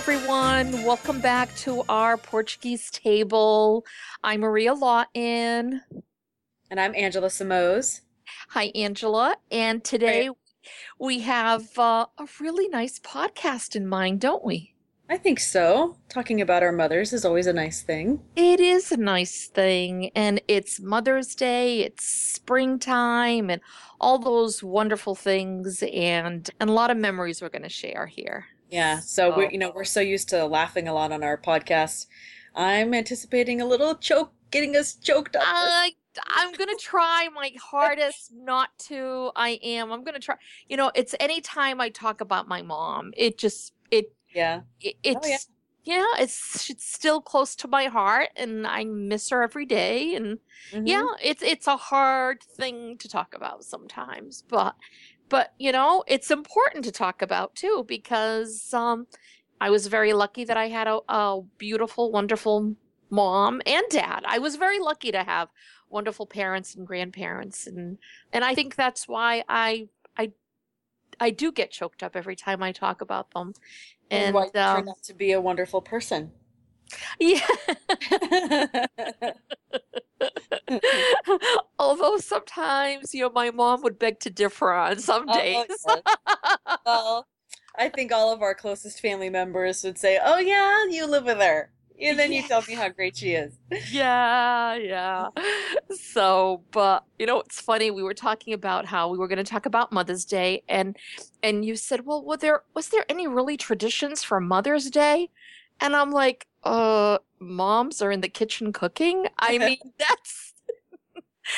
Everyone. Welcome back to our Portuguese table. I'm Maria Lawton. And I'm Angela Samos. Hi, Angela. And today Hi. we have uh, a really nice podcast in mind, don't we? I think so. Talking about our mothers is always a nice thing. It is a nice thing. And it's Mother's Day, it's springtime, and all those wonderful things, and, and a lot of memories we're going to share here. Yeah. So we're you know we're so used to laughing a lot on our podcast. I'm anticipating a little choke, getting us choked up. I I'm gonna try my hardest not to. I am. I'm gonna try. You know, it's anytime I talk about my mom, it just it yeah it, it's. Oh, yeah. Yeah, it's it's still close to my heart, and I miss her every day. And mm-hmm. yeah, it's it's a hard thing to talk about sometimes, but but you know it's important to talk about too because um, i was very lucky that i had a, a, beautiful wonderful mom and dad. I was very lucky to have wonderful parents and grandparents and and i think that's why i i i do get choked up every time i talk about them. And, and why um, turned out to be a wonderful person yeah Although sometimes, you know, my mom would beg to differ on some oh, days. Oh, yes. well, I think all of our closest family members would say, "Oh yeah, you live with her." And then you tell me how great she is. Yeah, yeah. So, but you know, it's funny. We were talking about how we were going to talk about Mother's Day, and and you said, "Well, were there was there any really traditions for Mother's Day?" And I'm like, "Uh, moms are in the kitchen cooking." I mean, that's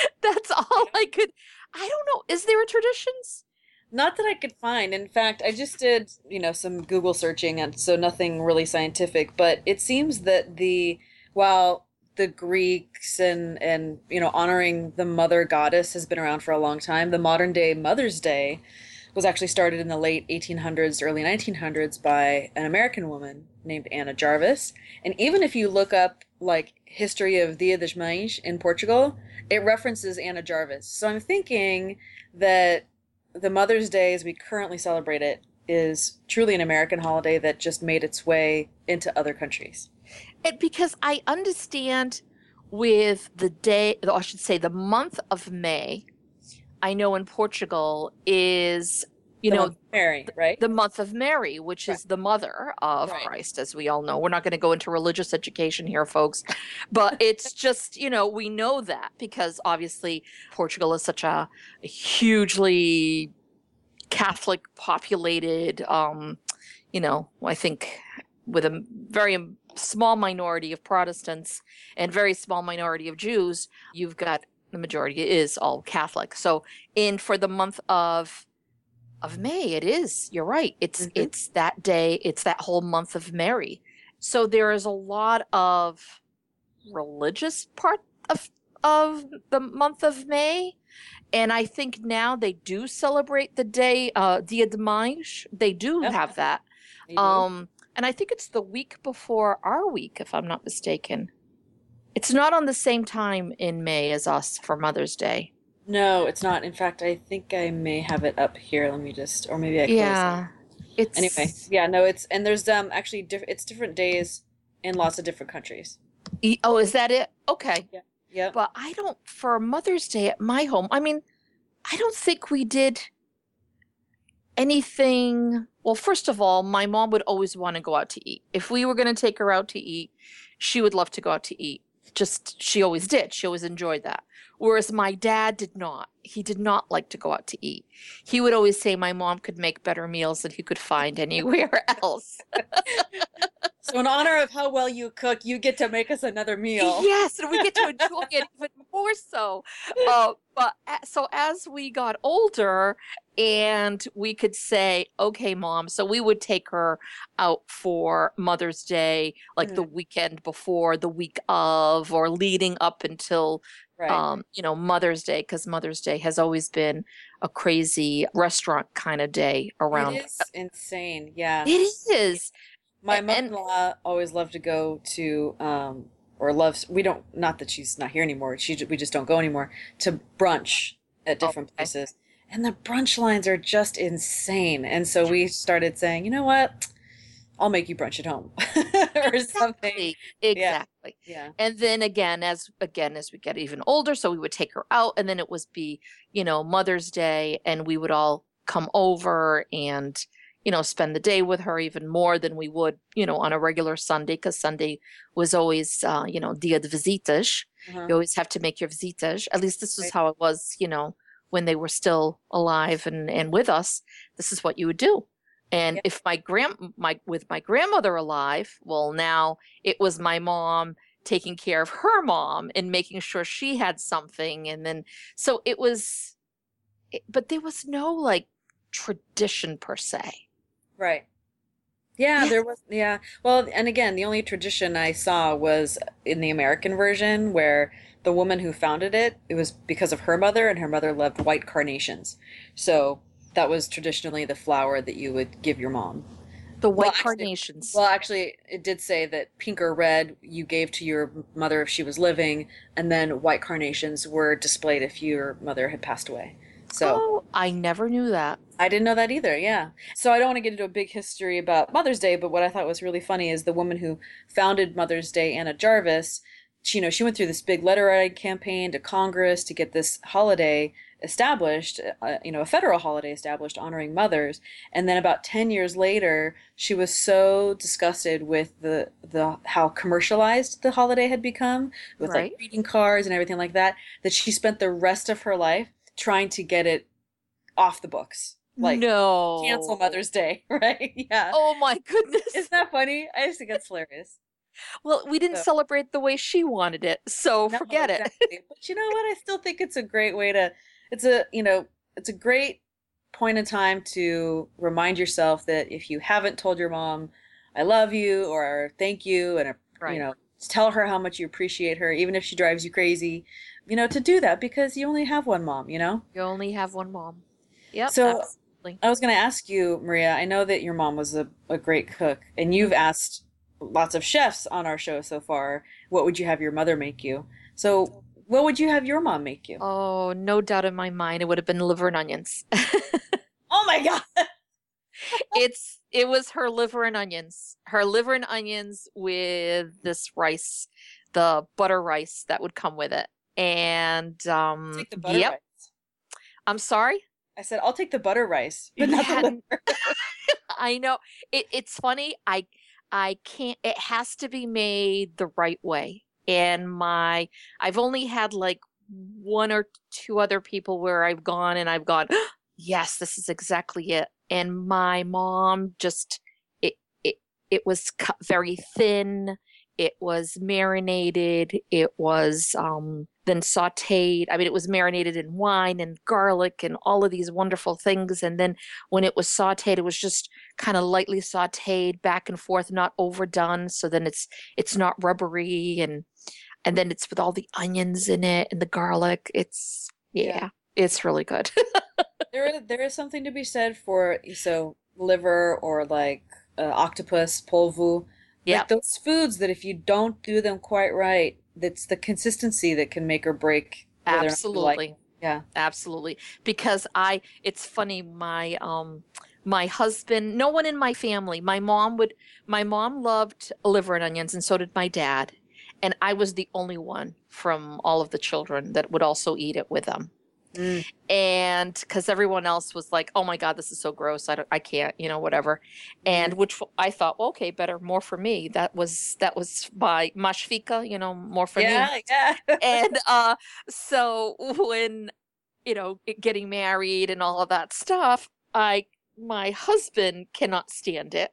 That's all I could. I don't know. Is there a traditions? Not that I could find. In fact, I just did, you know, some Google searching, and so nothing really scientific. But it seems that the while the Greeks and and you know honoring the mother goddess has been around for a long time, the modern day Mother's Day was actually started in the late 1800s, early 1900s by an American woman named Anna Jarvis. And even if you look up like history of Dia das Mães in Portugal, it references Anna Jarvis. So I'm thinking that the Mother's Day as we currently celebrate it is truly an American holiday that just made its way into other countries. It, because I understand with the day, I should say the month of May, I know in Portugal is you the know mary right the month of mary which right. is the mother of right. christ as we all know we're not going to go into religious education here folks but it's just you know we know that because obviously portugal is such a, a hugely catholic populated um you know i think with a very small minority of protestants and very small minority of jews you've got the majority is all catholic so in for the month of of May. It is. You're right. It's mm-hmm. it's that day. It's that whole month of Mary. So there is a lot of religious part of of the month of May. And I think now they do celebrate the day, uh, Dia de Mães. They do yep. have that. Um, and I think it's the week before our week, if I'm not mistaken. It's not on the same time in May as us for Mother's Day. No, it's not. In fact, I think I may have it up here. Let me just, or maybe I close yeah. It. It's anyway. Yeah, no, it's and there's um actually diff- it's different days in lots of different countries. Oh, is that it? Okay. Yeah. Yeah. But I don't for Mother's Day at my home. I mean, I don't think we did anything. Well, first of all, my mom would always want to go out to eat. If we were going to take her out to eat, she would love to go out to eat. Just she always did. She always enjoyed that. Whereas my dad did not. He did not like to go out to eat. He would always say my mom could make better meals than he could find anywhere else. so in honor of how well you cook, you get to make us another meal. Yes, and we get to enjoy it even more so. Uh, but so as we got older, and we could say, "Okay, mom," so we would take her out for Mother's Day, like mm-hmm. the weekend before, the week of, or leading up until right. um, you know, Mother's Day, because Mother's Day has always been a crazy restaurant kind of day around. It is insane. Yeah. It is. My mother-in-law always loved to go to, um, or loves. We don't. Not that she's not here anymore. She we just don't go anymore to brunch at different okay. places. And the brunch lines are just insane. And so we started saying, you know what? I'll make you brunch at home or exactly. something. Exactly. Yeah. yeah. And then again, as again as we get even older, so we would take her out, and then it was be you know Mother's Day, and we would all come over and you know spend the day with her even more than we would you know on a regular Sunday because Sunday was always uh, you know dia de visitas. Uh-huh. You always have to make your visitas. At least this was right. how it was, you know, when they were still alive and and with us. This is what you would do. And yep. if my grand my with my grandmother alive, well now it was my mom taking care of her mom and making sure she had something and then so it was it, but there was no like tradition per se. Right. Yeah, yeah, there was yeah. Well, and again, the only tradition I saw was in the American version where the woman who founded it, it was because of her mother and her mother loved white carnations. So that was traditionally the flower that you would give your mom. The white well, carnations. Actually, well, actually, it did say that pink or red you gave to your mother if she was living, and then white carnations were displayed if your mother had passed away. So oh, I never knew that. I didn't know that either. Yeah. So I don't want to get into a big history about Mother's Day, but what I thought was really funny is the woman who founded Mother's Day, Anna Jarvis. She, you know, she went through this big letter writing campaign to Congress to get this holiday established, uh, you know, a federal holiday established honoring mothers. And then about 10 years later, she was so disgusted with the, the how commercialized the holiday had become with right. like greeting cards and everything like that, that she spent the rest of her life trying to get it off the books. Like no cancel Mother's Day, right? Yeah. Oh my goodness. Isn't that funny? I just think that's hilarious. Well, we didn't so. celebrate the way she wanted it, so no, forget exactly. it. but you know what? I still think it's a great way to it's a you know it's a great point in time to remind yourself that if you haven't told your mom i love you or thank you and right. you know tell her how much you appreciate her even if she drives you crazy you know to do that because you only have one mom you know you only have one mom yeah so absolutely. i was going to ask you maria i know that your mom was a, a great cook and you've asked lots of chefs on our show so far what would you have your mother make you so what would you have your mom make you? Oh, no doubt in my mind, it would have been liver and onions. oh my god! it's it was her liver and onions. Her liver and onions with this rice, the butter rice that would come with it, and um, take the butter yep. rice. I'm sorry. I said I'll take the butter rice, but not the liver. I know it, it's funny. I I can't. It has to be made the right way and my I've only had like one or two other people where I've gone and I've gone, yes, this is exactly it. And my mom just it it it was cut very thin. It was marinated. It was um, then sauteed. I mean, it was marinated in wine and garlic and all of these wonderful things. And then when it was sauteed, it was just kind of lightly sauteed back and forth, not overdone. So then it's it's not rubbery and and then it's with all the onions in it and the garlic. It's yeah, yeah. it's really good. there is there is something to be said for so liver or like uh, octopus polvo. Yeah, like those foods that if you don't do them quite right, that's the consistency that can make or break. Absolutely. Yeah, absolutely. Because I, it's funny. My um, my husband, no one in my family. My mom would. My mom loved liver and onions, and so did my dad and I was the only one from all of the children that would also eat it with them. Mm. And because everyone else was like, "Oh my god, this is so gross! I don't, I can't, you know, whatever." And mm. which I thought, well, okay, better, more for me. That was that was by Mashfika, you know, more for yeah, me. Yeah, And uh, so when you know getting married and all of that stuff, I my husband cannot stand it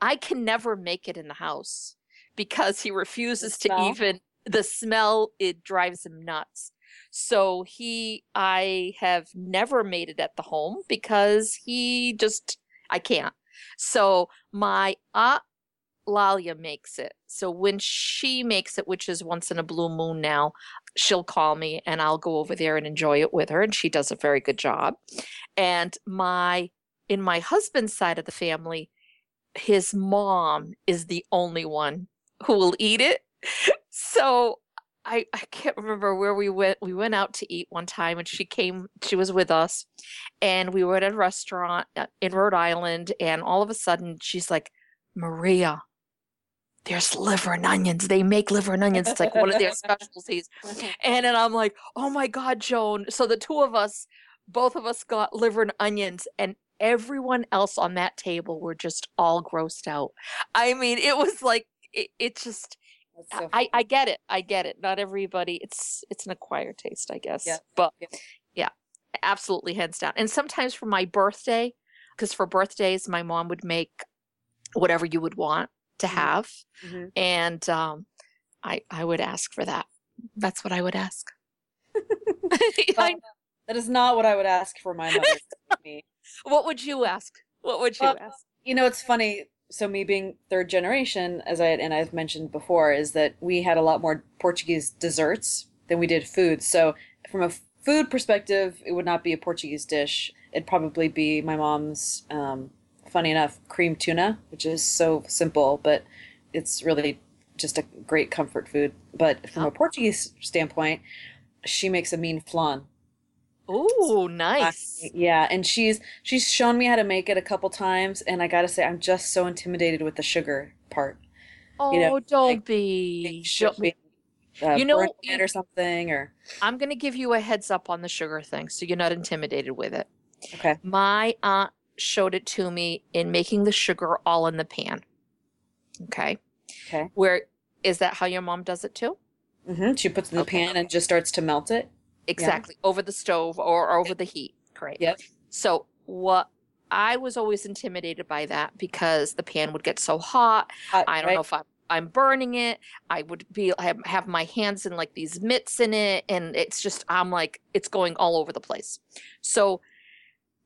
I can never make it in the house because he refuses to even the smell it drives him nuts. So he I have never made it at the home because he just I can't. So my aunt Lalia makes it. So when she makes it, which is once in a blue moon now, she'll call me and I'll go over there and enjoy it with her. And she does a very good job. And my, in my husband's side of the family, his mom is the only one who will eat it. So I, I can't remember where we went. We went out to eat one time and she came, she was with us and we were at a restaurant uh, in Rhode Island. And all of a sudden she's like, Maria, there's liver and onions. They make liver and onions. It's like one of their specialties. And then I'm like, oh my God, Joan. So the two of us, both of us got liver and onions, and everyone else on that table were just all grossed out. I mean, it was like, it, it just, so I, I get it. I get it. Not everybody, it's, it's an acquired taste, I guess. Yeah. But yeah. yeah, absolutely hands down. And sometimes for my birthday, because for birthdays, my mom would make whatever you would want to mm-hmm. have. Mm-hmm. And um, I I would ask for that. That's what I would ask. I, that is not what I would ask for my mother. what would you ask? What would you ask? You know, it's funny. So me being third generation, as I and I've mentioned before, is that we had a lot more Portuguese desserts than we did food. So from a food perspective, it would not be a Portuguese dish. It'd probably be my mom's um, funny enough, cream tuna, which is so simple, but it's really just a great comfort food. But from a Portuguese standpoint, she makes a mean flan. Oh, nice. Yeah, and she's she's shown me how to make it a couple times, and I gotta say, I'm just so intimidated with the sugar part. Oh, you know, don't like, be. Don't be uh, you know, it or something, or I'm gonna give you a heads up on the sugar thing, so you're not intimidated with it. Okay. My aunt showed it to me in making the sugar all in the pan. Okay. Okay. Where is that how your mom does it too? Mm-hmm. She puts in the okay. pan and just starts to melt it. Exactly. Yeah. Over the stove or over the heat. Great. Yep. So what I was always intimidated by that because the pan would get so hot. hot I don't right. know if I'm I'm burning it. I would be have, have my hands in like these mitts in it, and it's just I'm like it's going all over the place. So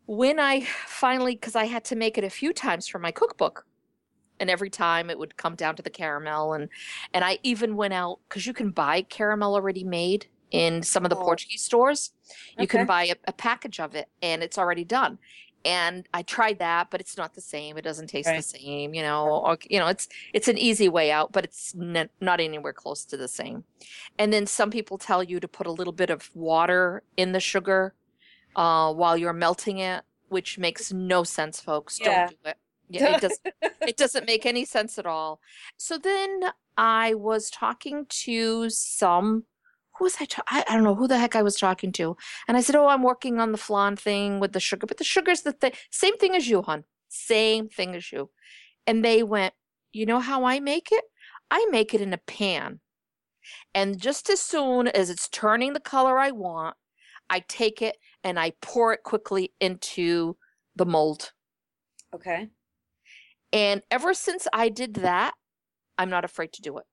when I finally, because I had to make it a few times for my cookbook, and every time it would come down to the caramel, and and I even went out because you can buy caramel already made in some of the oh. Portuguese stores. You okay. can buy a, a, package of it, and it's already done. And I tried that, but it's not the same. It doesn't taste right. the same, you know. Or you know, it's it's an easy way out, but it's n- not anywhere close to the same. And then some people tell you to put a little bit of water in the sugar uh, while you're melting it, which makes no sense, folks. Yeah. Don't do it. Yeah, it doesn't. it doesn't make any sense at all. So then I was talking to some. Who was I, ta- I? I don't know who the heck I was talking to, and I said, "Oh, I'm working on the flan thing with the sugar, but the sugar's the thing. Same thing as you, hon. Same thing as you." And they went, "You know how I make it? I make it in a pan." And just as soon as it's turning the color I want, I take it and I pour it quickly into the mold. Okay. And ever since I did that, I'm not afraid to do it.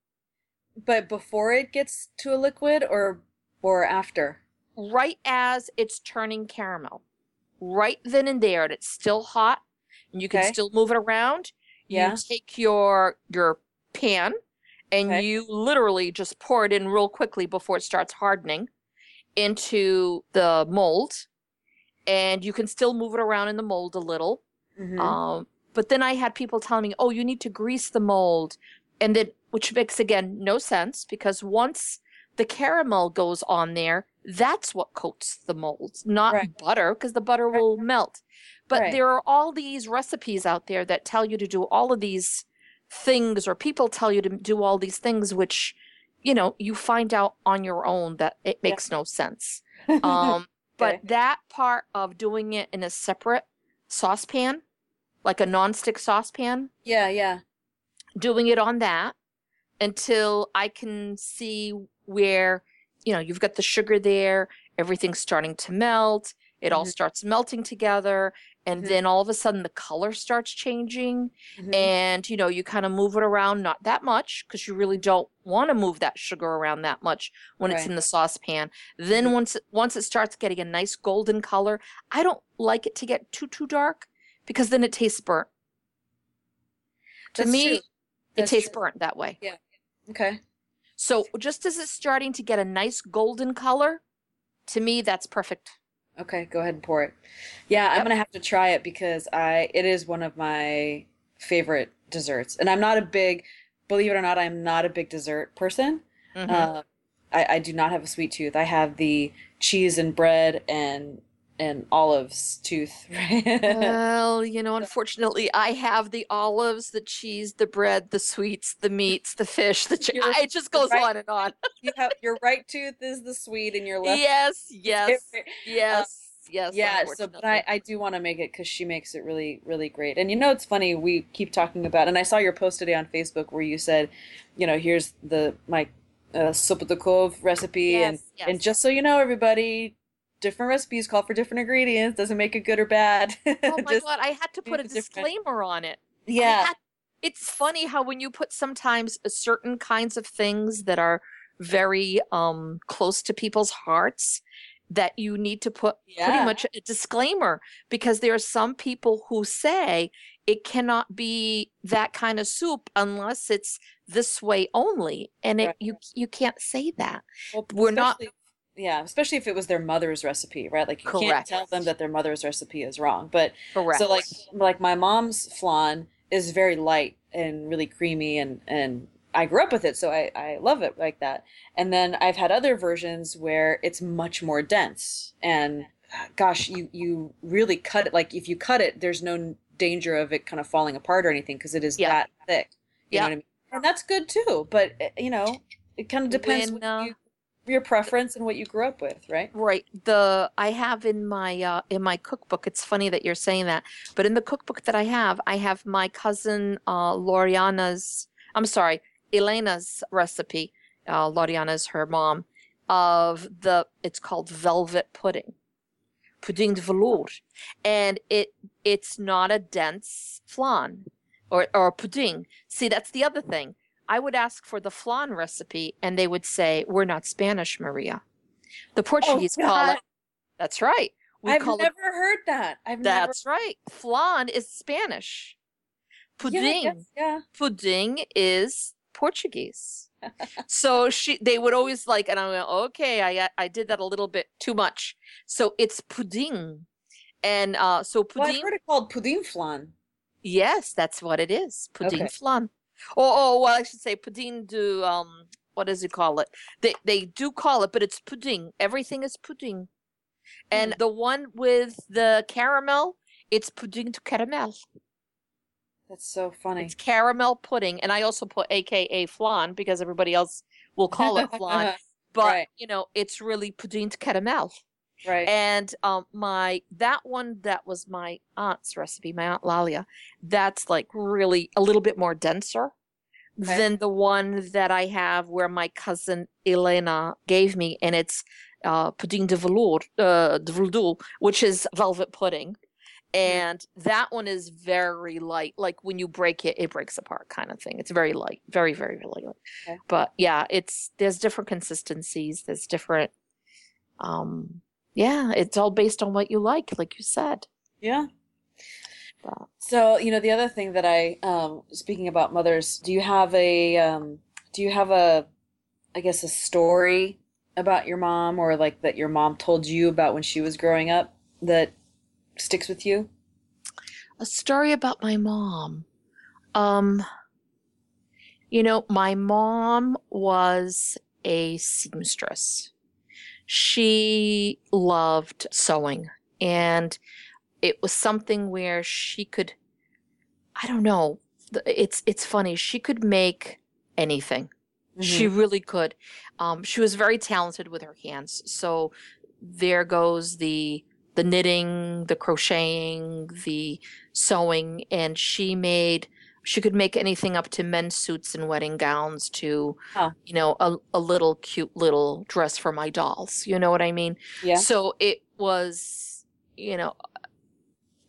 But before it gets to a liquid or or after? Right as it's turning caramel. Right then and there, and it's still hot, and you can okay. still move it around. Yeah. You take your your pan and okay. you literally just pour it in real quickly before it starts hardening into the mold and you can still move it around in the mold a little. Mm-hmm. Um, but then I had people telling me, oh, you need to grease the mold. And then, which makes again no sense because once the caramel goes on there, that's what coats the molds, not right. butter, because the butter right. will melt. But right. there are all these recipes out there that tell you to do all of these things, or people tell you to do all these things, which you know, you find out on your own that it makes yeah. no sense. Um, but that part of doing it in a separate saucepan, like a non-stick saucepan. Yeah, yeah. Doing it on that until I can see where, you know, you've got the sugar there, everything's starting to melt, It all Mhm. starts melting together. And Mhm. then all of a sudden the color starts changing. Mhm. And, you know, you kind of move it around, not that much, because you really don't want to move that sugar around that much when it's in the saucepan. Then Mhm. once it, once it starts getting a nice golden color, I don't like it to get too, too dark because then it tastes burnt. To That's me, it tastes true. burnt that way. Okay. So just as it's starting to get a nice golden color, to me that's perfect. Okay, go ahead and pour it. Yeah, I'm gonna have to try it because I it is one of my favorite desserts. And I'm not a big, believe it or not, I'm not a big dessert person. Mhm. Uh, I, I do not have a sweet tooth. I have the cheese and bread and and olives tooth. Well, you know, unfortunately, I have the olives, the cheese, the bread, the sweets, the meats, the fish, the chi- it just goes right. on and on. you have your right tooth is the sweet and your left. yes, yes, favorite. yes, yes. yeah so but i i do want to make it because she makes it really really great and you know it's funny we keep talking about and i saw your post today on facebook where you said you know here's the my uh, sopa de couve recipe and Yes, and just so you know everybody different recipes call for different ingredients doesn't make it good or bad Oh my Just- god, I had to put a it's different. disclaimer on it. Yeah had- it's funny how when you put sometimes certain kinds of things that are very um close to people's hearts that you need to put pretty much a disclaimer because there are some people who say it cannot be that kind of soup unless it's this way only and it Right. you you can't say that Well, we're not- yeah especially if it was their mother's recipe right like you can't tell them that their mother's recipe is wrong but correct So like like my mom's flan is very light and really creamy and and I grew up with it so I I love it like that. And then I've had other versions where it's much more dense and gosh you you really cut it like if you cut it there's no danger of it kind of falling apart or anything because it is Yeah. that thick. You Yeah. know what I mean? And that's good too, but uh, you know, it kind of depends When, uh, you, your preference and what you grew up with, right? Right. The I have in my uh in my cookbook. It's funny that you're saying that, but in the cookbook that I have, I have my cousin uh Loriana's I'm sorry, Elena's recipe. Uh Loriana's her mom of the it's called velvet pudding. Pudding de velour. And it it's not a dense flan or or pudding. See, that's the other thing. I would ask for the flan recipe and they would say, "We're not Spanish, Maria." The Portuguese call it. That's right. We I've never it. heard that. I've That's right. Flan is Spanish. never yeah, Pudding. guess, yeah. Pudding is Portuguese. so she, they would always like, and I went, okay, I, I did that a little bit too much. So it's pudding, and uh, so Well, I've heard it called pudding flan. Yes, that's what it is. Pudding Okay. flan. Or, or well, I should say pudding do um what does it call it? They they do call it, but it's pudding. Everything is pudding. And Hmm. the one with the caramel, it's pudding to caramel. That's so funny. It's caramel pudding. And I also put AKA flan because everybody else will call it flan. But Right. you know, it's really pudding to caramel. Right. And um my that one that was my aunt's recipe, my aunt Lalia, that's like really a little bit more denser Okay. than the one that I have where my cousin Elena gave me and it's uh pudding de velour, uh de velour, which is velvet pudding. And that one is very light. Like when you break it, it breaks apart kind of thing. It's very light. Very, very, very light. Okay. But yeah, it's there's different consistencies, there's different um yeah, it's all based on what you like, like you said. yeah. But So, you know, the other thing that I um speaking about mothers, do you have a um do you have a I guess a story about your mom or like that your mom told you about when she was growing up that sticks with you? a story about my mom. Um you know, my mom was a seamstress. She loved sewing and it was something where she could I don't know it's it's funny, she could make anything. She really could. Um, she was very talented with her hands. So there goes the the knitting, the crocheting, the sewing, and she made she could make anything up to men's suits and wedding gowns to Huh. you know a, a little cute little dress for my dolls you know what i mean yeah. so it was you know,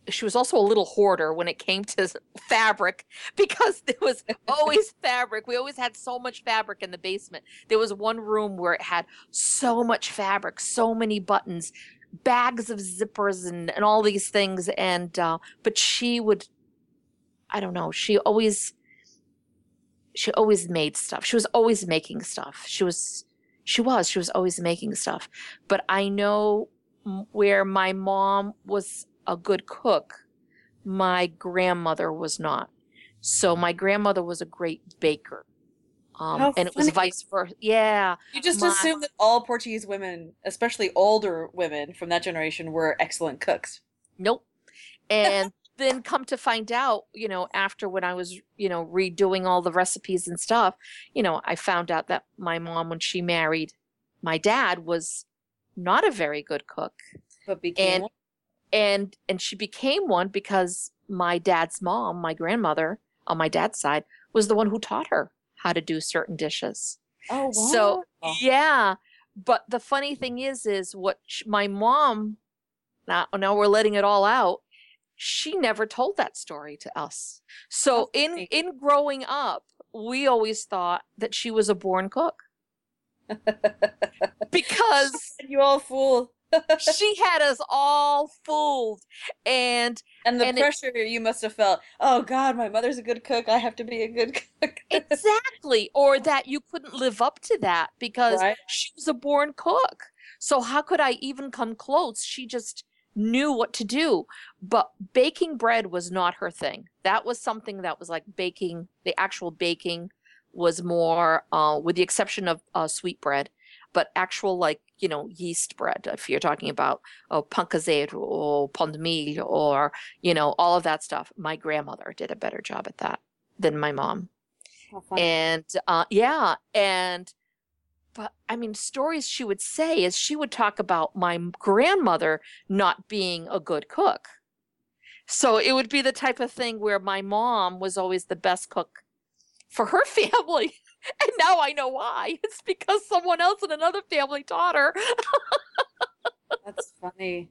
she was also a little hoarder when it came to fabric because there was always fabric. We always had so much fabric in the basement. There was one room where it had so much fabric, so many buttons, bags of zippers and, and all these things. And, uh, but she would, I don't know, she always, she always made stuff. She was always making stuff. She was, she was, she was always making stuff. But I know where my mom was a good cook, my grandmother was not. So my grandmother was a great baker. Um, and it was vice versa. Yeah. You just my, assume that all Portuguese women, especially older women from that generation, were excellent cooks. Nope. And then come to find out, you know, after when I was, you know, redoing all the recipes and stuff, you know, I found out that my mom, when she married my dad, was not a very good cook. But became and, and and she became one because my dad's mom, my grandmother on my dad's side, was the one who taught her how to do certain dishes. Oh, wow. So yeah, but the funny thing is, is what my mom. Now, now we're letting it all out. She never told that story to us. So in in growing up, we always thought that she was a born cook. Because you all fool she had us all fooled. And and the and pressure it, you must have felt oh god my mother's a good cook. I have to be a good cook. Exactly. Or that you couldn't live up to that because right. she was a born cook. So how could i even come close? She just knew what to do but baking bread was not her thing. That was something that was like baking the actual baking was more uh, with the exception of uh, sweet bread but actual like you know yeast bread if you're talking about oh, pão caseiro or pão de milho or you know all of that stuff. My grandmother did a better job at that than my mom. And uh, yeah and but i mean stories she would say is she would talk about my grandmother not being a good cook so it would be the type of thing where my mom was always the best cook for her family and now I know why. It's because someone else in another family taught her. That's funny.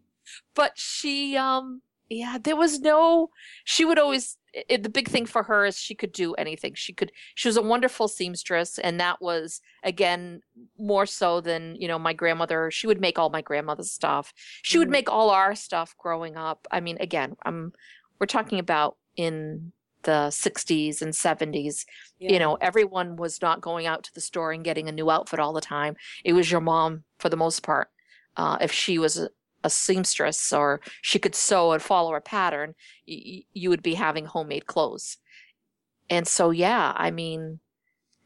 But she, um, yeah, there was no, she would always, it, the big thing for her is she could do anything. She could, she was a wonderful seamstress. And that was, again, more so than, you know, my grandmother. She would make all my grandmother's stuff. She mm would make all our stuff growing up. I mean, again, I'm, we're talking about in the 60s and 70s yeah. you know everyone was not going out to the store and getting a new outfit all the time it was your mom for the most part uh, if she was a, seamstress or she could sew and follow a pattern y- you would be having homemade clothes and so yeah i mean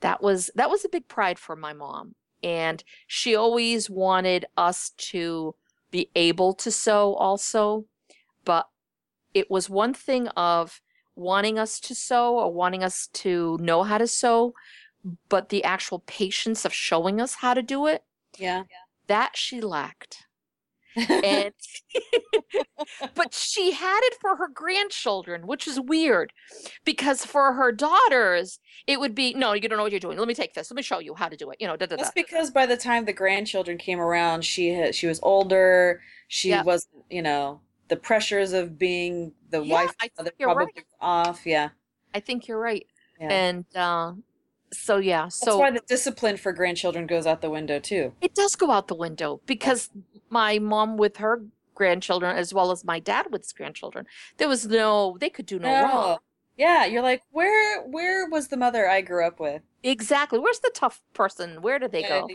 that was that was a big pride for my mom and she always wanted us to be able to sew also but it was one thing of wanting us to sew or wanting us to know how to sew, but the actual patience of showing us how to do it. Yeah. That she lacked. And but she had it for her grandchildren which is weird because for her daughters it would be no you don't know what you're doing let me take this let me show you how to do it you know da, da, da. that's because by the time the grandchildren came around she had she was older she yeah. wasn't you know the pressures of being the yeah, wife I think you're right. off. Yeah. I think you're right. Yeah. And uh, so yeah, so that's why the discipline for grandchildren goes out the window too. It does go out the window because my mom with her grandchildren as well as my dad with his grandchildren, there was no they could do no, no. wrong. Yeah, you're like, where where was the mother I grew up with? Exactly. Where's the tough person? Where did they go?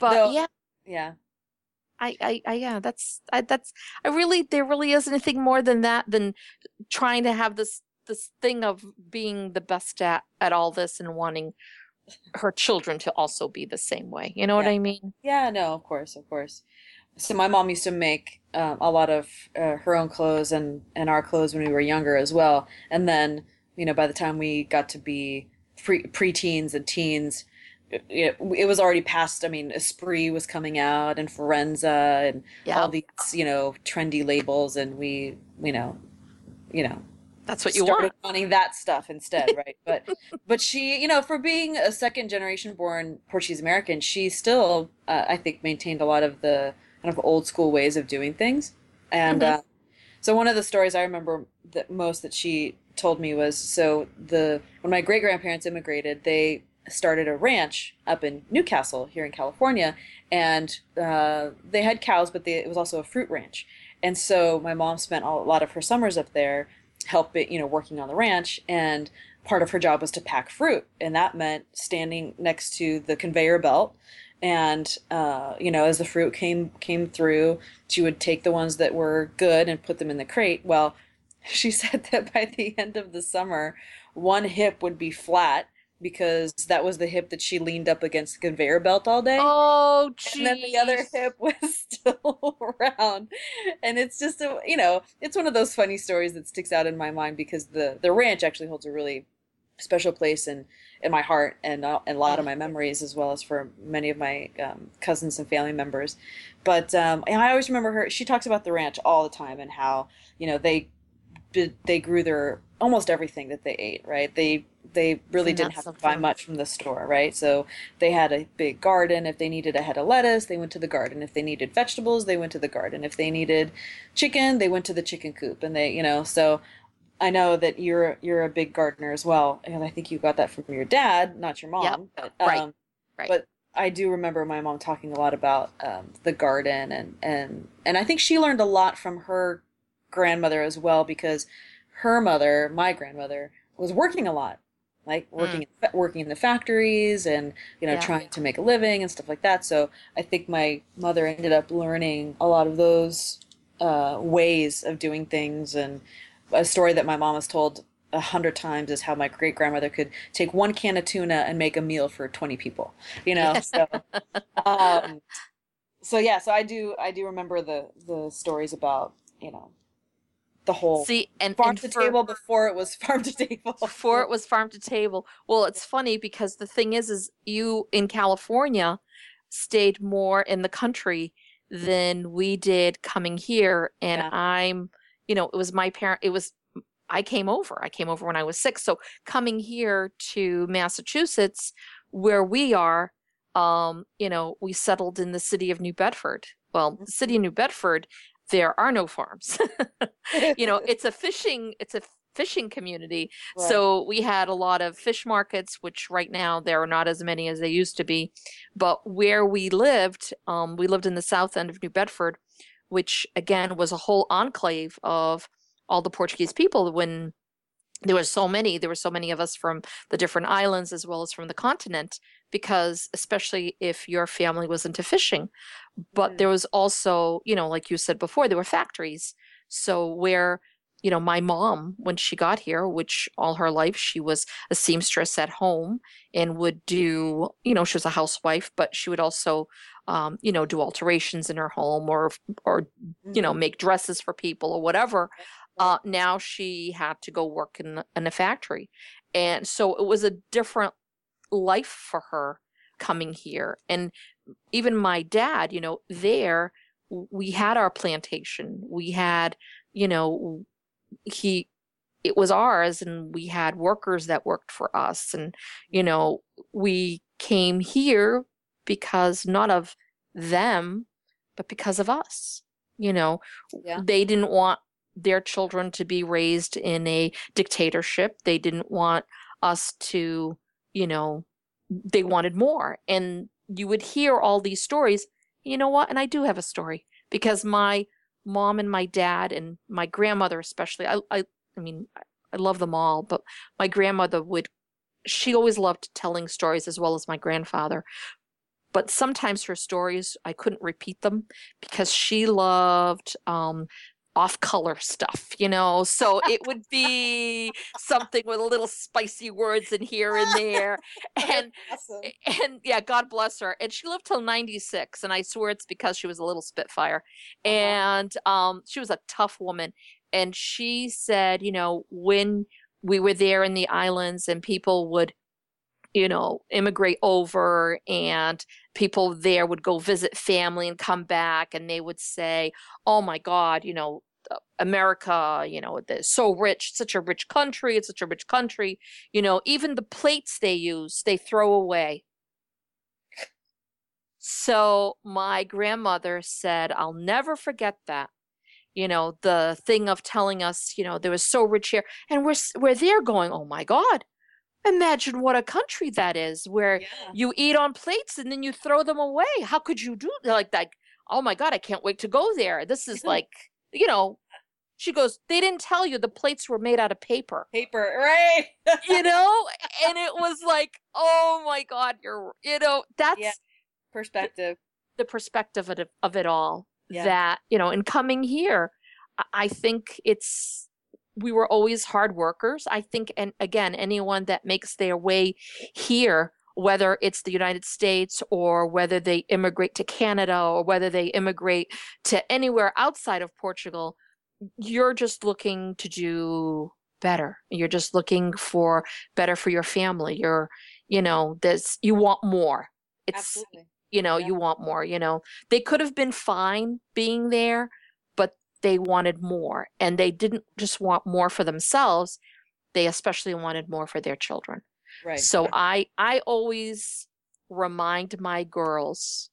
But yeah. Yeah. I, I, I, yeah, that's, I, that's, I really, there really is anything more than that than trying to have this, this thing of being the best at, at all this and wanting her children to also be the same way. You know yeah. what I mean? Yeah, no, of course, of course. So my mom used to make uh, a lot of uh, her own clothes and, and our clothes when we were younger as well. And then, you know, by the time we got to be pre preteens and teens, it, it was already past. I mean, Esprit was coming out and Forenza and yeah. all these, you know, trendy labels, and we, you know, you know, that's what you started want. wanting that stuff instead, right? but but she, you know, for being a second generation born Portuguese American, she still, uh, I think, maintained a lot of the kind of old school ways of doing things. And mm-hmm. uh, so one of the stories I remember that most that she told me was so the when my great grandparents immigrated, they started a ranch up in Newcastle here in California, and uh, they had cows, but they, it was also a fruit ranch. And so my mom spent a lot of her summers up there, helping you know working on the ranch, and part of her job was to pack fruit, and that meant standing next to the conveyor belt and uh, you know as the fruit came came through she would take the ones that were good and put them in the crate. Well she said that by the end of the summer one hip would be flat because that was the hip that she leaned up against the conveyor belt all day. Oh, geez. And then the other hip was still around. And it's just a, you know, it's one of those funny stories that sticks out in my mind because the the ranch actually holds a really special place in in my heart and, uh, and a lot of my memories as well as for many of my um, cousins and family members but um, i always remember her she talks about the ranch all the time and how you know they they grew their almost everything that they ate right they they really didn't have to buy much from the store right so they had a big garden if they needed a head of lettuce they went to the garden if they needed vegetables they went to the garden if they needed chicken they went to the chicken coop and they you know so I know that you're you're a big gardener as well, and I think you got that from your dad, not your mom. Yep. But, right. Um, right. But I do remember my mom talking a lot about um, the garden, and and and I think she learned a lot from her grandmother as well because her mother, my grandmother, was working a lot, like working mm. in, working in the factories and you know yeah. trying to make a living and stuff like that. So I think my mother ended up learning a lot of those uh, ways of doing things and a story that my mom has told a hundred times is how my great grandmother could take one can of tuna and make a meal for 20 people you know so um, so yeah so i do i do remember the the stories about you know the whole see and farm and to for, table before it was farm to table before it was farm to table well it's funny because the thing is is you in california stayed more in the country than we did coming here and yeah. i'm you know, it was my parent, it was, I came over. I came over when I was six. So coming here to Massachusetts, where we are, um, you know, we settled in the city of New Bedford. Well, the city of. New Bedford, there are no farms. you know, it's a fishing, it's a fishing community. Right. So we had a lot of fish markets, which right now there are not as many as they used to be. But where we lived, um, we lived in the south end of New Bedford which again was a whole enclave of all the Portuguese people when there were so many there were so many of us from the different islands as well as from the continent because especially if your family was into fishing but mm. there was also you know like you said before there were factories so where you know my mom when she got here which all her life she was a seamstress at home and would do you know she was a housewife but she would also um, you know, do alterations in her home or, or, you know, mm-hmm. make dresses for people or whatever. Uh, now she had to go work in, in a factory. And so it was a different life for her coming here. And even my dad, you know, there we had our plantation. We had, you know, he, it was ours and we had workers that worked for us. And, you know, we came here because not of them, but because of us. You know, yeah. they didn't want their children to be raised in a dictatorship. They didn't want us to, you know, they wanted more. And you would hear all these stories. You know what? And I do have a story because my mom and my dad and my grandmother especially I I I mean I love them all, but my grandmother would she always loved telling stories as well as my grandfather but sometimes her stories I couldn't repeat them because she loved um, off color stuff, you know. So it would be something with a little spicy words in here and there. And awesome. and yeah, God bless her. And she lived till 96 and I swear it's because she was a little spitfire. Uh-huh. And um she was a tough woman and she said, you know, when we were there in the islands and people would you know, immigrate over and people there would go visit family and come back and they would say, oh my God, you know, America, you know, they're so rich, such a rich country, it's such a rich country. You know, even the plates they use, they throw away. So my grandmother said, I'll never forget that. you know the thing of telling us you know there was so rich here and we're we're there going oh my god imagine what a country that is where yeah. you eat on plates and then you throw them away how could you do like that oh my god i can't wait to go there this is like you know she goes they didn't tell you the plates were made out of paper. Paper right? You know? And it was like oh my god you're you know that's yeah. perspective. The, the perspective of it, of it all yeah. that you know in coming here i think it's we were always hard workers. I think and again anyone that makes their way here whether it's the united states or whether they immigrate to canada or whether they immigrate to anywhere outside of portugal you're just looking to do better. You're just looking for better for your family. You're you know there's you want more. It's Absolutely. you know yeah. you want more you know. They could have been fine being there but they wanted more and they didn't just want more for themselves they especially wanted more for their children. Right. So i i always remind my girls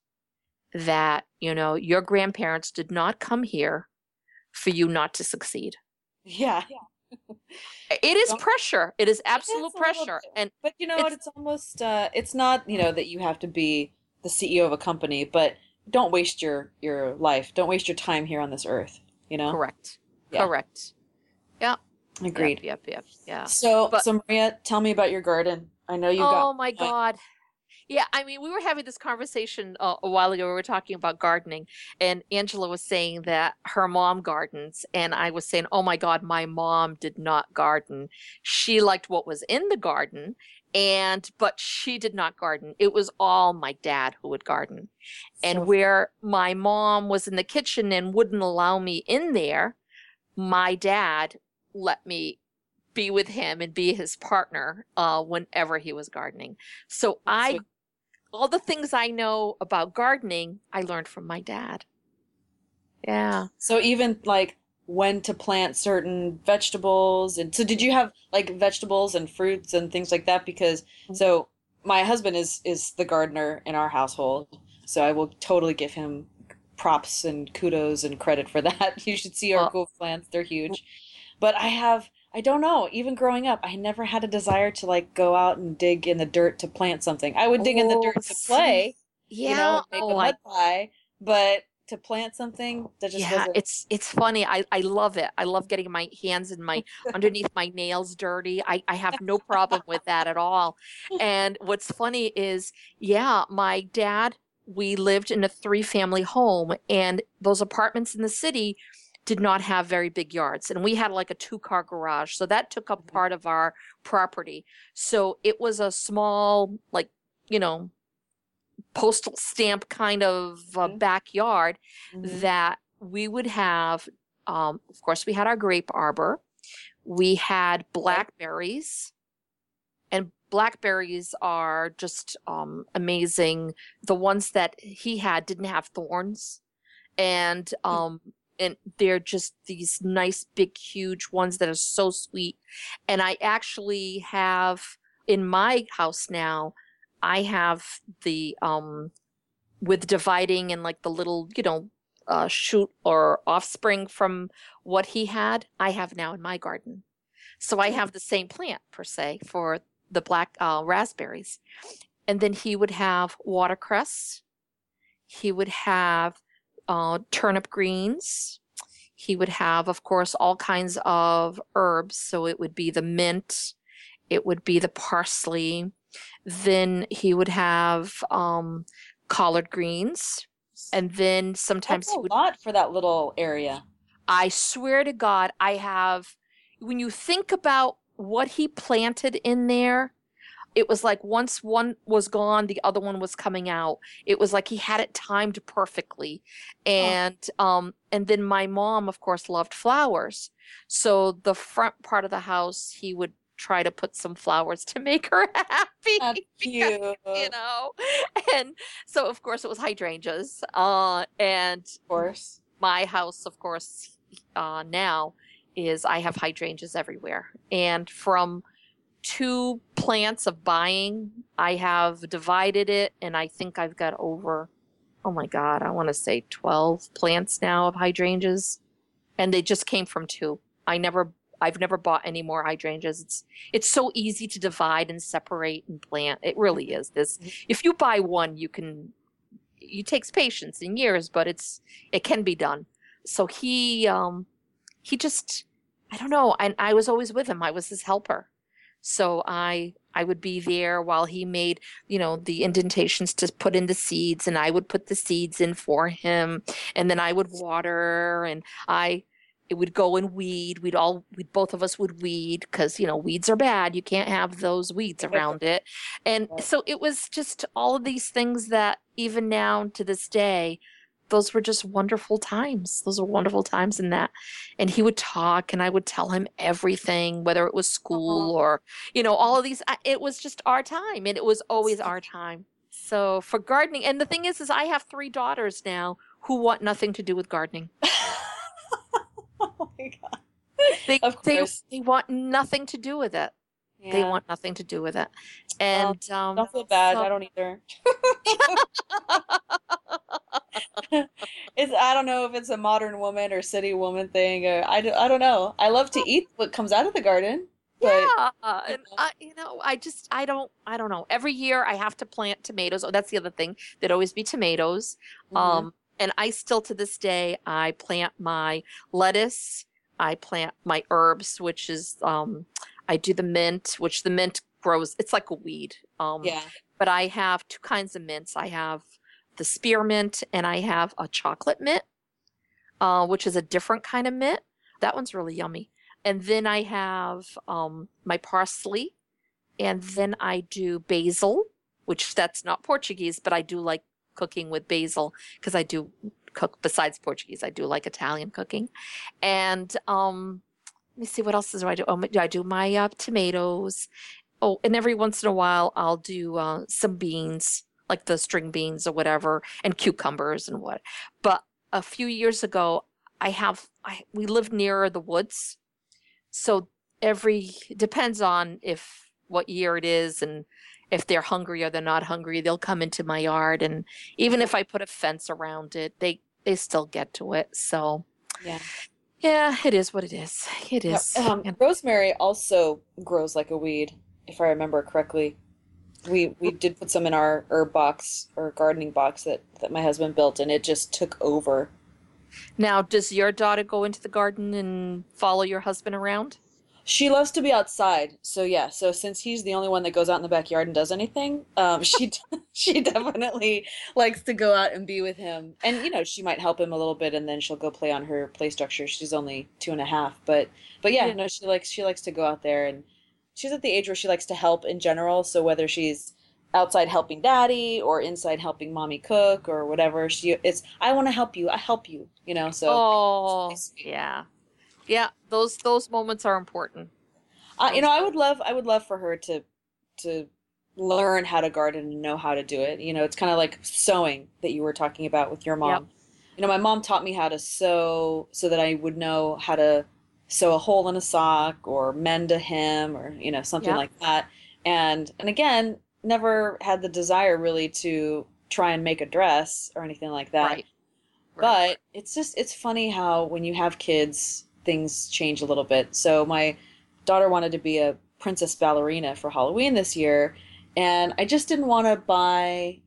that you know your grandparents did not come here for you not to succeed yeah it is pressure it is absolute pressure and but you know it's, what it's almost uh it's not you know that you have to be the CEO of a company, but don't waste your your life. Don't waste your time here on this earth. You know. Correct. Yeah. Correct. Yeah. Agreed. Yep. Yep. yep yeah. So, but, so Maria, tell me about your garden. I know you. Oh got, my God. Yeah, I mean, we were having this conversation uh, a while ago. We were talking about gardening, and Angela was saying that her mom gardens, and I was saying, "Oh my God, my mom did not garden. She liked what was in the garden, and but she did not garden it was all my dad who would garden and so where my mom was in the kitchen and wouldn't allow me in there my dad let me be with him and be his partner uh, whenever he was gardening so i all the things i know about gardening i learned from my dad. Yeah. So even like when to plant certain vegetables and so did you have like vegetables and fruits and things like that? Because mm-hmm. so my husband is is the gardener in our household so i will totally give him props and kudos and credit for that. You should see our well, couve plants they're huge. but i have i don't know. Even growing up i never had a desire to like go out and dig in the dirt to plant something. I would dig oh, in the dirt oh, to play yeah you know, make oh, a mud pie but to plant something that just yeah wasn't... it's it's funny. I i love it. I love getting my hands and my underneath my nails dirty. I i have no problem with that at all. And what's funny is yeah my dad we lived in a three family home and those apartments in the city did not have very big yards and we had like a two car garage so that took up mm-hmm. part of our property so it was a small like you know postal stamp kind of uh, mm-hmm. backyard mm-hmm. that we would have um, of course we had our grape arbor we had blackberries and blackberries are just um, amazing the ones that he had didn't have thorns and hmm. um, and they're just these nice big huge ones that are so sweet and i actually have in my house now I have the um with dividing and like the little, you know, uh, shoot or offspring from what he had, I have now in my garden. So I have the same plant per se for the black uh, raspberries. And then he would have watercress. He would have uh, turnip greens. He would have, of course, all kinds of herbs. So it would be the mint, it would be the parsley, then he would have um, collard greens, and then sometimes That's a he would. lot for that little area. I swear to God, I have. When you think about what he planted in there, it was like once one was gone, the other one was coming out. It was like he had it timed perfectly, and oh. um, and then my mom, of course, loved flowers. So the front part of the house, he would try to put some flowers to make her happy. That's. Because, you know, and so of course it was hydrangeas. Uh, and of course, my house, of course, uh, now is I have hydrangeas everywhere, and from two plants of buying, I have divided it, and I think I've got over. Oh my God, I want to say 12 plants now of hydrangeas. and they just came from two. I never I've never bought any more hydrangeas. It's it's so easy to divide and separate and plant. It really is. This Mhm. if you buy one, you can it takes patience and years, but it's it can be done. So he um he just I don't know, and I was always with him. I was his helper. So I I would be there while he made, you know, the indentations to put in the seeds and I would put the seeds in for him and then I would water and I it would go and weed. We'd all we both of us would weed because you know weeds are bad. You can't have those weeds around it. And so it was just all of these things that even now to this day, those were just wonderful times. Those were wonderful times in that. And he would talk and I would tell him everything, whether it was school or, you know, all of these. It was just our time and it was always our time. So for gardening, and the thing is, is I have three daughters now who want nothing to do with gardening. oh my god. They, Of course. they want nothing to do with it. Yeah. They want nothing to do with it. And um, Don't feel bad. so- I don't either. it's I don't know if it's a modern woman or city woman thing or I, don't- I don't know. I love to eat what comes out of the garden. But yeah, and. I, you know, I just, I don't, I don't know. Every year I have to plant tomatoes. Oh, that's the other thing. There'd always be tomatoes. Mhm. Um, and I still to this day I plant my lettuce. I plant my herbs, which is um, I do the mint, which the mint grows. It's like a weed. Um, yeah. but I have two kinds of mints. I have the spearmint and I have a chocolate mint, uh, which is a different kind of mint. That one's really yummy. And then I have um, my parsley, and then I do basil, which that's not Portuguese, but I do like cooking with basil because I do cook besides Portuguese. I do like Italian cooking, and um, let me see what else do I do. Oh, I do my uh, tomatoes. Oh, and every once in a while I'll do uh, some beans, like the string beans or whatever, and cucumbers and what. But a few years ago, I have I we live near the woods, so every depends on if what year it is and if they're hungry or they're not hungry, they'll come into my yard, and even if I put a fence around it, they they still get to it. So Yeah. yeah, it is what it is. It is. Um, And- rosemary also grows like a weed, if I remember correctly. We we did put some in our herb box or gardening box that, that my husband built, and it just took over. Now, does your daughter go into the garden and follow your husband around? She loves to be outside, so yeah. So since he's the only one that goes out in the backyard and does anything, um, she she definitely likes to go out and be with him. And you know, she might help him a little bit, and then she'll go play on her play structure. She's only two and a half, but but yeah, Yeah. no, she likes she likes to go out there, and she's at the age where she likes to help in general. So whether she's outside helping daddy or inside helping mommy cook or whatever, she it's I want to help you, I help you, you know. So oh, sweet. yeah, yeah. Those those moments are important. Uh, you know, I would love, I would love for her to, to learn how to garden and know how to do it. You know, it's kind of like sewing that you were talking about with your mom. You know, my mom taught me how to sew so that I would know how to sew a hole in a sock or mend a hem or you know something Yep. like that. And and again, never had the desire really to try and make a dress or anything like that. right. But it's just it's funny how when you have kids, things change a little bit. So my daughter wanted to be a princess ballerina for Halloween this year, and I just didn't want to buy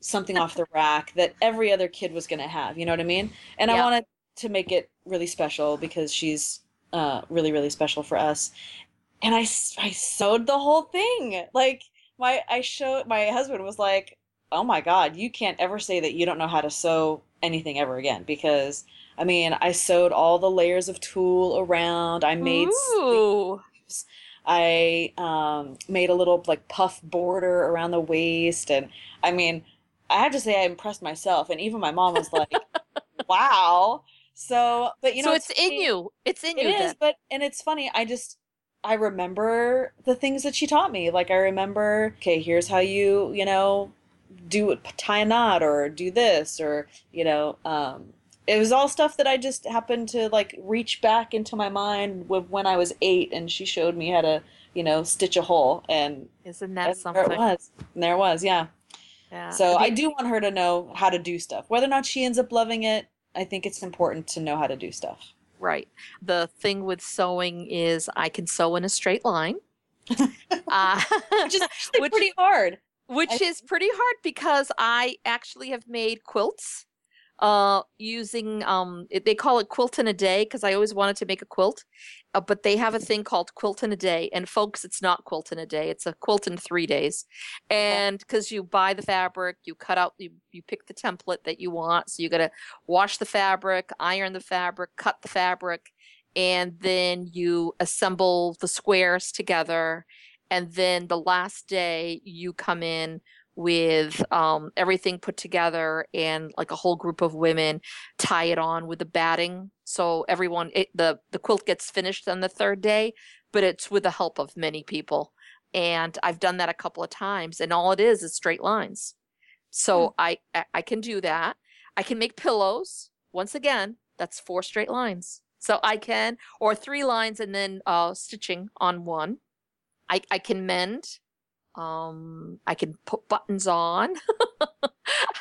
something off the rack that every other kid was going to have. You know what I mean? And I wanted to make it really special because she's uh, really really special for us. And I, I sewed the whole thing. Like my I showed my husband was like, "Oh my God, you can't ever say that you don't know how to sew anything ever again." Because I mean, I sewed all the layers of tulle around. I made Ooh. sleeves. I um, made a little like puff border around the waist, and I mean, I have to say I impressed myself, and even my mom was like, "Wow." So, but you know, so it's in you. It's in it you. is, then. but and it's funny. I just I remember the things that she taught me. Like I remember, okay, here's how you you know do it, tie a knot or do this or you know. Um, it was all stuff that I just happened to like reach back into my mind with when I was eight, and she showed me how to you know stitch a hole, and, Isn't that and something? there it was. And there it was, yeah. Yeah. So I do want her to know how to do stuff. Whether or not she ends up loving it, I think it's important to know how to do stuff. right. The thing with sewing is I can sew in a straight line. uh, which is which, pretty hard. Which I, is pretty hard because I actually have made quilts uh, using um, they call it quilt in a day because I always wanted to make a quilt, uh, but they have a thing called quilt in a day. And folks, it's not quilt in a day; it's a quilt in three days. And because you buy the fabric, you cut out, you you pick the template that you want. So you got to wash the fabric, iron the fabric, cut the fabric, and then you assemble the squares together. And then the last day, you come in with um, everything put together and like a whole group of women tie it on with the batting. So everyone it, the the quilt gets finished on the third day but it's with the help of many people. And i've done that a couple of times and all it is is straight lines. So hmm. I, I can do that. I can make pillows. Once again that's four straight lines. So i can or three lines and then uh, stitching on one. I, I can mend um i can put buttons on.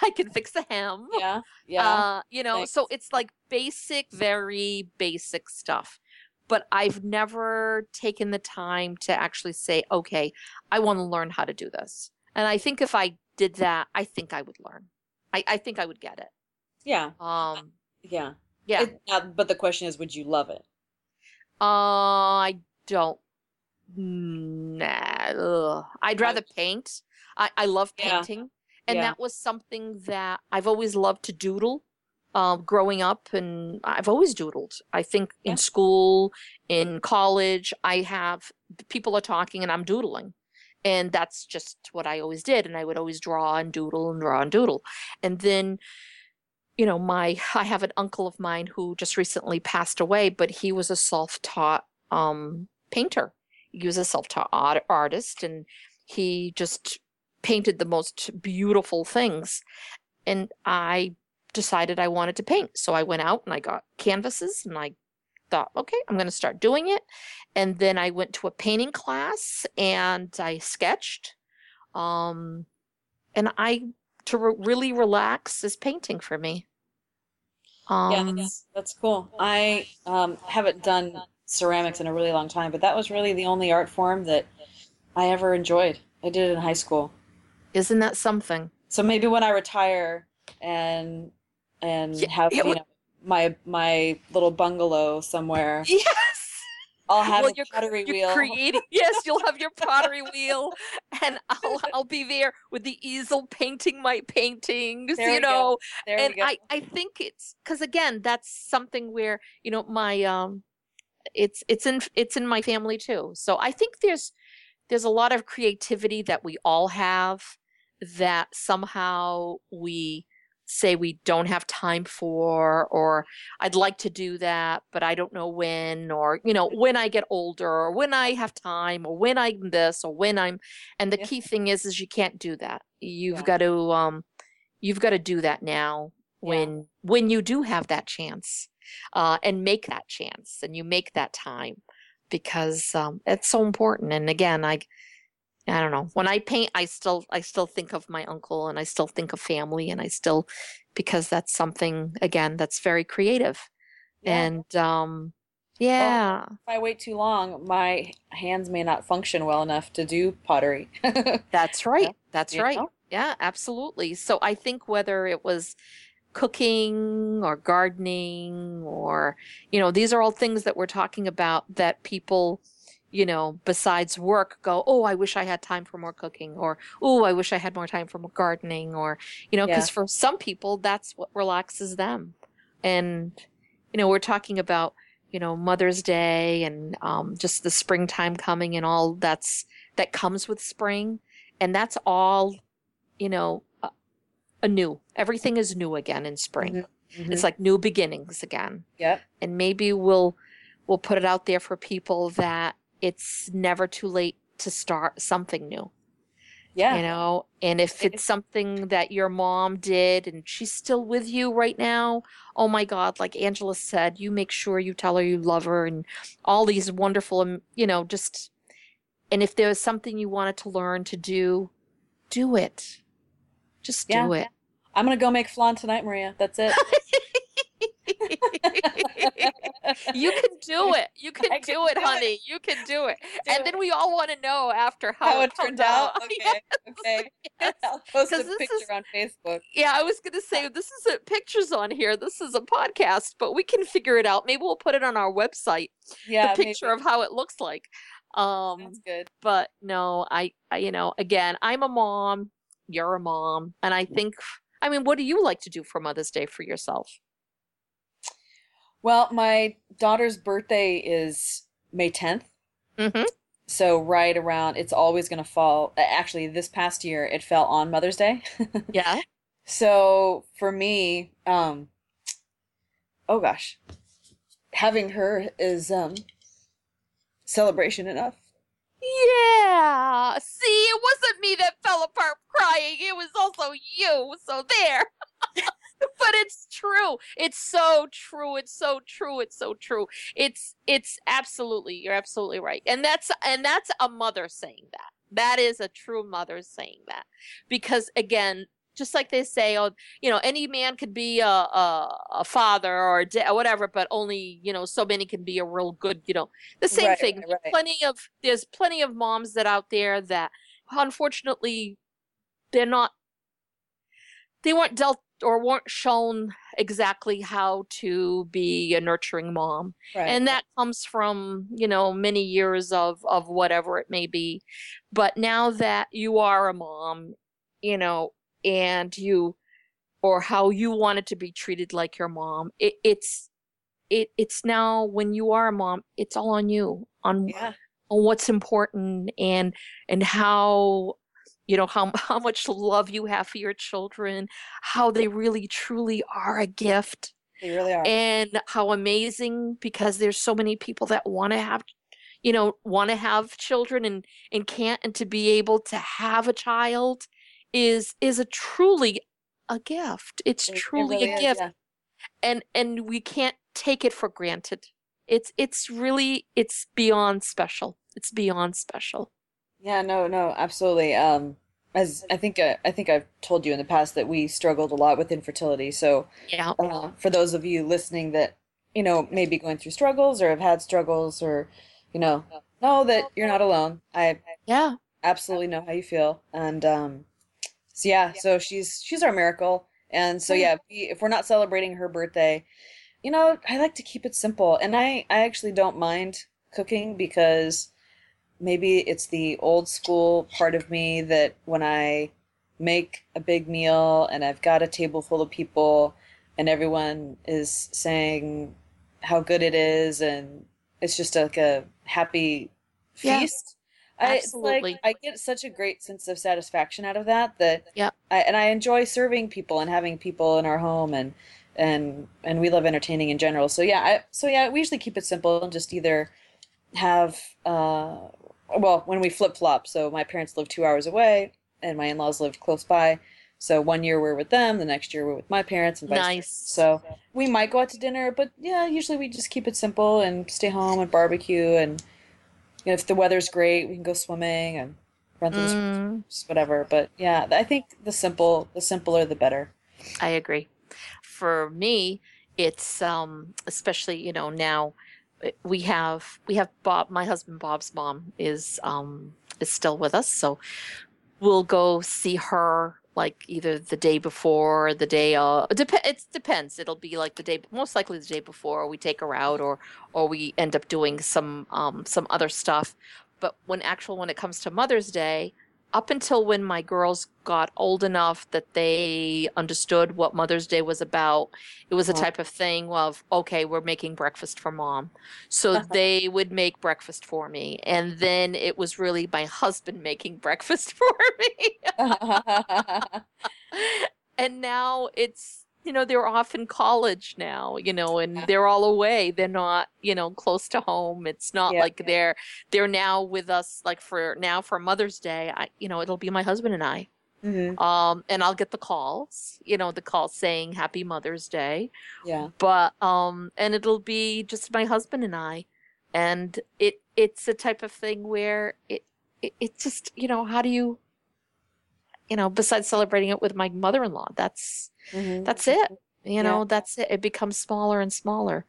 I can fix the hem. Yeah yeah. Uh, you know Thanks. so it's like basic very basic stuff. But i've never taken the time to actually say okay i want to learn how to do this. And i think if i did that i think i would learn. I, I think i would get it. Yeah. Um yeah. yeah. It, uh, but the question is would you love it? Uh i don't Nah, ugh. I'd rather paint. I, I love painting. Yeah. And yeah. that was something that I've always loved to doodle. Um, growing up, and I've always doodled. I think yeah. in school, in college, I have people are talking and I'm doodling. And that's just what I always did. And I would always draw and doodle and draw and doodle. And then, you know, my I have an uncle of mine who just recently passed away, but he was a self-taught um, painter he was a self-taught art- artist and he just painted the most beautiful things. And i decided i wanted to paint. So i went out and i got canvases and i thought okay i'm going to start doing it. And then i went to a painting class and i sketched um and i to re- really relax is painting for me. Um, yeah that's, that's cool. I um, haven't done ceramics in a really long time, but that was really the only art form that I ever enjoyed. I did it in high school. Isn't that something? So maybe when I retire and and yeah, have you know my my little bungalow somewhere. Yes. I'll have well, a pottery wheel. Creating, yes, you'll have your pottery wheel, and I'll I'll be there with the easel painting my paintings. There you know, and I I think it's because again that's something where you know my um it's it's in it's in my family too. So I think there's there's a lot of creativity that we all have that somehow we say we don't have time for or I'd like to do that but I don't know when or you know when I get older or when I have time or when I'm this or when I'm and the yeah. key thing is is you can't do that. You've yeah. got to um you've got to do that now when yeah. when you do have that chance uh, and make that chance and you make that time because um, it's so important. And again, I I don't know. When I paint, I still I still think of my uncle and I still think of family and I still because that's something again that's very creative. Yeah. And um yeah. Well, if I wait too long, my hands may not function well enough to do pottery. that's right. That's you right. Know? Yeah, absolutely. So I think whether it was cooking or gardening or you know these are all things that we're talking about that people you know besides work go oh i wish i had time for more cooking or oh i wish i had more time for more gardening or you know because yeah. for some people that's what relaxes them and you know we're talking about you know mother's day and um, just the springtime coming and all that's that comes with spring and that's all you know anew. Everything is new again in spring. Mm-hmm. Mm-hmm. It's like new beginnings again. Yep. And maybe we'll we'll put it out there for people that it's never too late to start something new. Yeah. You know, and if it's something that your mom did and she's still with you right now, oh my God, like Angela said, you make sure you tell her you love her and all these wonderful, um, you know, just, and if there's something you wanted to learn to do, do it. Just yeah. do it. I'm gonna go make flan tonight, Maria. That's it. you can do it. You can, can do it, do honey. It. You can do it. Do and it. then we all want to know after how, how it turned out. out. Okay. Yes. Okay. Yes. I'll post a picture is, on Facebook. Yeah, I was going to say this isn't pictures on here. This is a podcast, but we can figure it out. Maybe we'll put it on our website. Yeah, the picture maybe. of how it looks like. Um, That's good. But no, I, I, you know, again, I'm a mom. You're a mom, and I think. I mean, what do you like to do for Mother's Day for yourself? Well, my daughter's birthday is May 10th. Mm-hmm. So right around, it's always going to fall. Actually, this past year, it fell on Mother's Day. yeah. So for me, um, oh gosh, having her is um celebration enough. Yeah. See, it wasn't me that fell apart crying. It was also you. So there. but it's true. It's so true. It's so true. It's so true. It's it's absolutely you're absolutely right. And that's and that's a mother saying that. That is a true mother saying that. Because again, just like they say, oh, you know, any man could be a a, a father or, a or whatever, but only you know so many can be a real good, you know, the same right, thing. Right, right. Plenty of there's plenty of moms that out there that unfortunately they're not they weren't dealt or weren't shown exactly how to be a nurturing mom right. and that comes from you know many years of of whatever it may be but now that you are a mom you know and you or how you wanted to be treated like your mom it, it's it it's now when you are a mom it's all on you on yeah. on what's important and and how you know how how much love you have for your children how they really truly are a gift they really are and how amazing because there's so many people that want to have you know want to have children and and can't and to be able to have a child is is a truly a gift it's it, truly it really a is, gift yeah. and and we can't take it for granted it's it's really it's beyond special it's beyond special yeah, no, no, absolutely. Um, as I think uh, I think I've told you in the past that we struggled a lot with infertility. So, yeah, uh, for those of you listening that you know maybe going through struggles or have had struggles or you know know that you're not alone. I yeah absolutely know how you feel, and um, so yeah, so she's she's our miracle, and so mm-hmm. yeah, if we're not celebrating her birthday, you know, I like to keep it simple, and I I actually don't mind cooking because maybe it's the old school part of me that when I make a big meal and I've got a table full of people and everyone is saying how good it is and it's just like a happy feast. Yeah, I, absolutely. Like, I get such a great sense of satisfaction out of that that yeah. I, and I enjoy serving people and having people in our home and and and we love entertaining in general. So yeah, I, so yeah, we usually keep it simple and just either have uh, well, when we flip flop, so my parents lived two hours away and my in laws lived close by. So one year we're with them, the next year we're with my parents, and vice nice. Versa. So we might go out to dinner, but yeah, usually we just keep it simple and stay home and barbecue. And you know, if the weather's great, we can go swimming and run through mm. the whatever. But yeah, I think the simple, the simpler, the better. I agree. For me, it's um, especially you know now we have we have Bob, my husband Bob's mom is um is still with us, so we'll go see her like either the day before or the day uh it, dep- it depends. It'll be like the day most likely the day before we take her out or or we end up doing some um some other stuff. But when actual when it comes to mother's day up until when my girls got old enough that they understood what Mother's Day was about, it was a type of thing of, okay, we're making breakfast for mom. So uh-huh. they would make breakfast for me. And then it was really my husband making breakfast for me. and now it's you know they're off in college now you know and yeah. they're all away they're not you know close to home it's not yeah, like yeah. they're they're now with us like for now for mother's day i you know it'll be my husband and i mm-hmm. um and i'll get the calls you know the call saying happy mother's day yeah but um and it'll be just my husband and i and it it's a type of thing where it it, it just you know how do you you know besides celebrating it with my mother-in-law that's Mm-hmm. That's it. You know, yeah. that's it. It becomes smaller and smaller.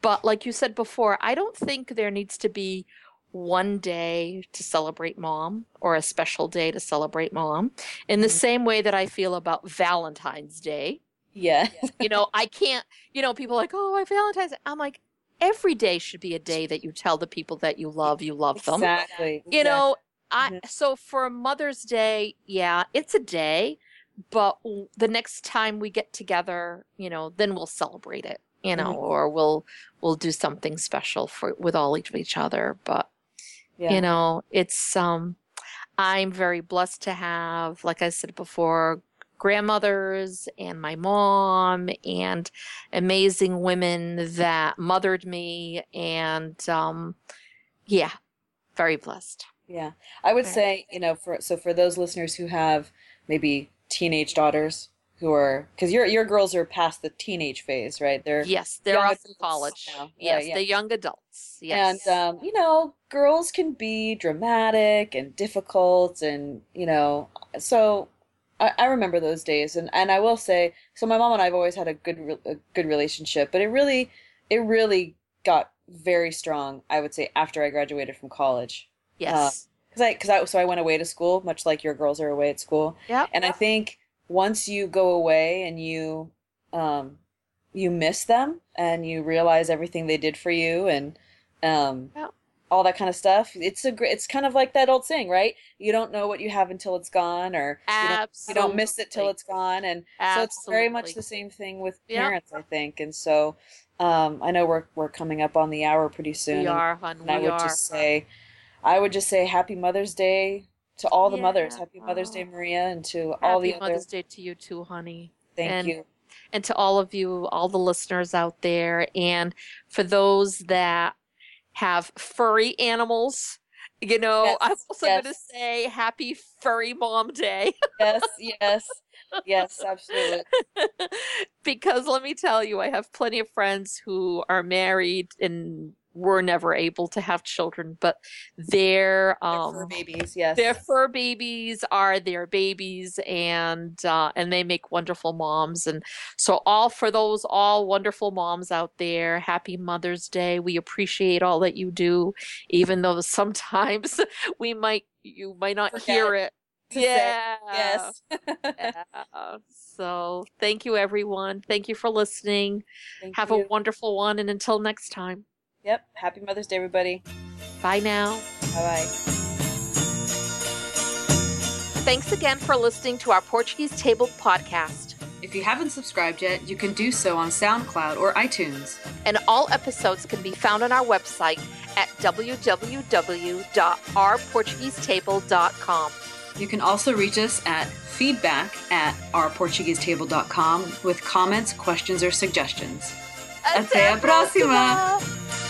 But like you said before, I don't think there needs to be one day to celebrate mom or a special day to celebrate mom in the mm-hmm. same way that I feel about Valentine's Day. Yeah. you know, I can't, you know, people like, oh, I Valentine's. Day. I'm like, every day should be a day that you tell the people that you love you love them. Exactly. You know, I mm-hmm. so for Mother's Day, yeah, it's a day, but the next time we get together, you know, then we'll celebrate it, you know, mm-hmm. or we'll we'll do something special for with all each of each other. But yeah. you know, it's um I'm very blessed to have, like I said before, grandmothers and my mom and amazing women that mothered me and um yeah very blessed yeah i would say you know for so for those listeners who have maybe teenage daughters who are because your your girls are past the teenage phase right they're yes they're off in college now. yes yeah, yeah. the young adults yes and um you know girls can be dramatic and difficult and you know so I, I remember those days, and, and I will say, so my mom and I've always had a good a good relationship, but it really it really got very strong. I would say after I graduated from college. Yes. Because uh, I because I so I went away to school, much like your girls are away at school. Yeah. And I think once you go away and you um you miss them and you realize everything they did for you and um yeah all that kind of stuff. It's a great, it's kind of like that old saying, right? You don't know what you have until it's gone, or you don't, you don't, miss it till it's gone, and Absolutely. so it's very much the same thing with parents, yep. I think. And so, um, I know we're we're coming up on the hour pretty soon. We are. And, I would are. just say, I would just say Happy Mother's Day to all the yeah. mothers. Happy Mother's Day, oh. Maria, and to Happy all the Happy Mother's other... Day to you too, honey. Thank and, you. And to all of you, all the listeners out there, and for those that have furry animals. You know, yes, I'm also yes. going to say happy furry mom day. yes, yes. Yes, absolutely. because let me tell you, I have plenty of friends who are married and were never able to have children, but their um their fur babies, yes, their fur babies are their babies, and uh, and they make wonderful moms. And so, all for those all wonderful moms out there, happy Mother's Day. We appreciate all that you do, even though sometimes we might you might not Forget hear it. Yeah. Yes. yeah. So, thank you, everyone. Thank you for listening. Thank Have you. a wonderful one, and until next time. Yep. Happy Mother's Day, everybody. Bye now. Bye bye. Thanks again for listening to our Portuguese Table podcast. If you haven't subscribed yet, you can do so on SoundCloud or iTunes. And all episodes can be found on our website at www.ourportuguesetable.com. You can also reach us at feedback at ourportuguesetable.com with comments, questions, or suggestions. Até, Até a próxima. próxima.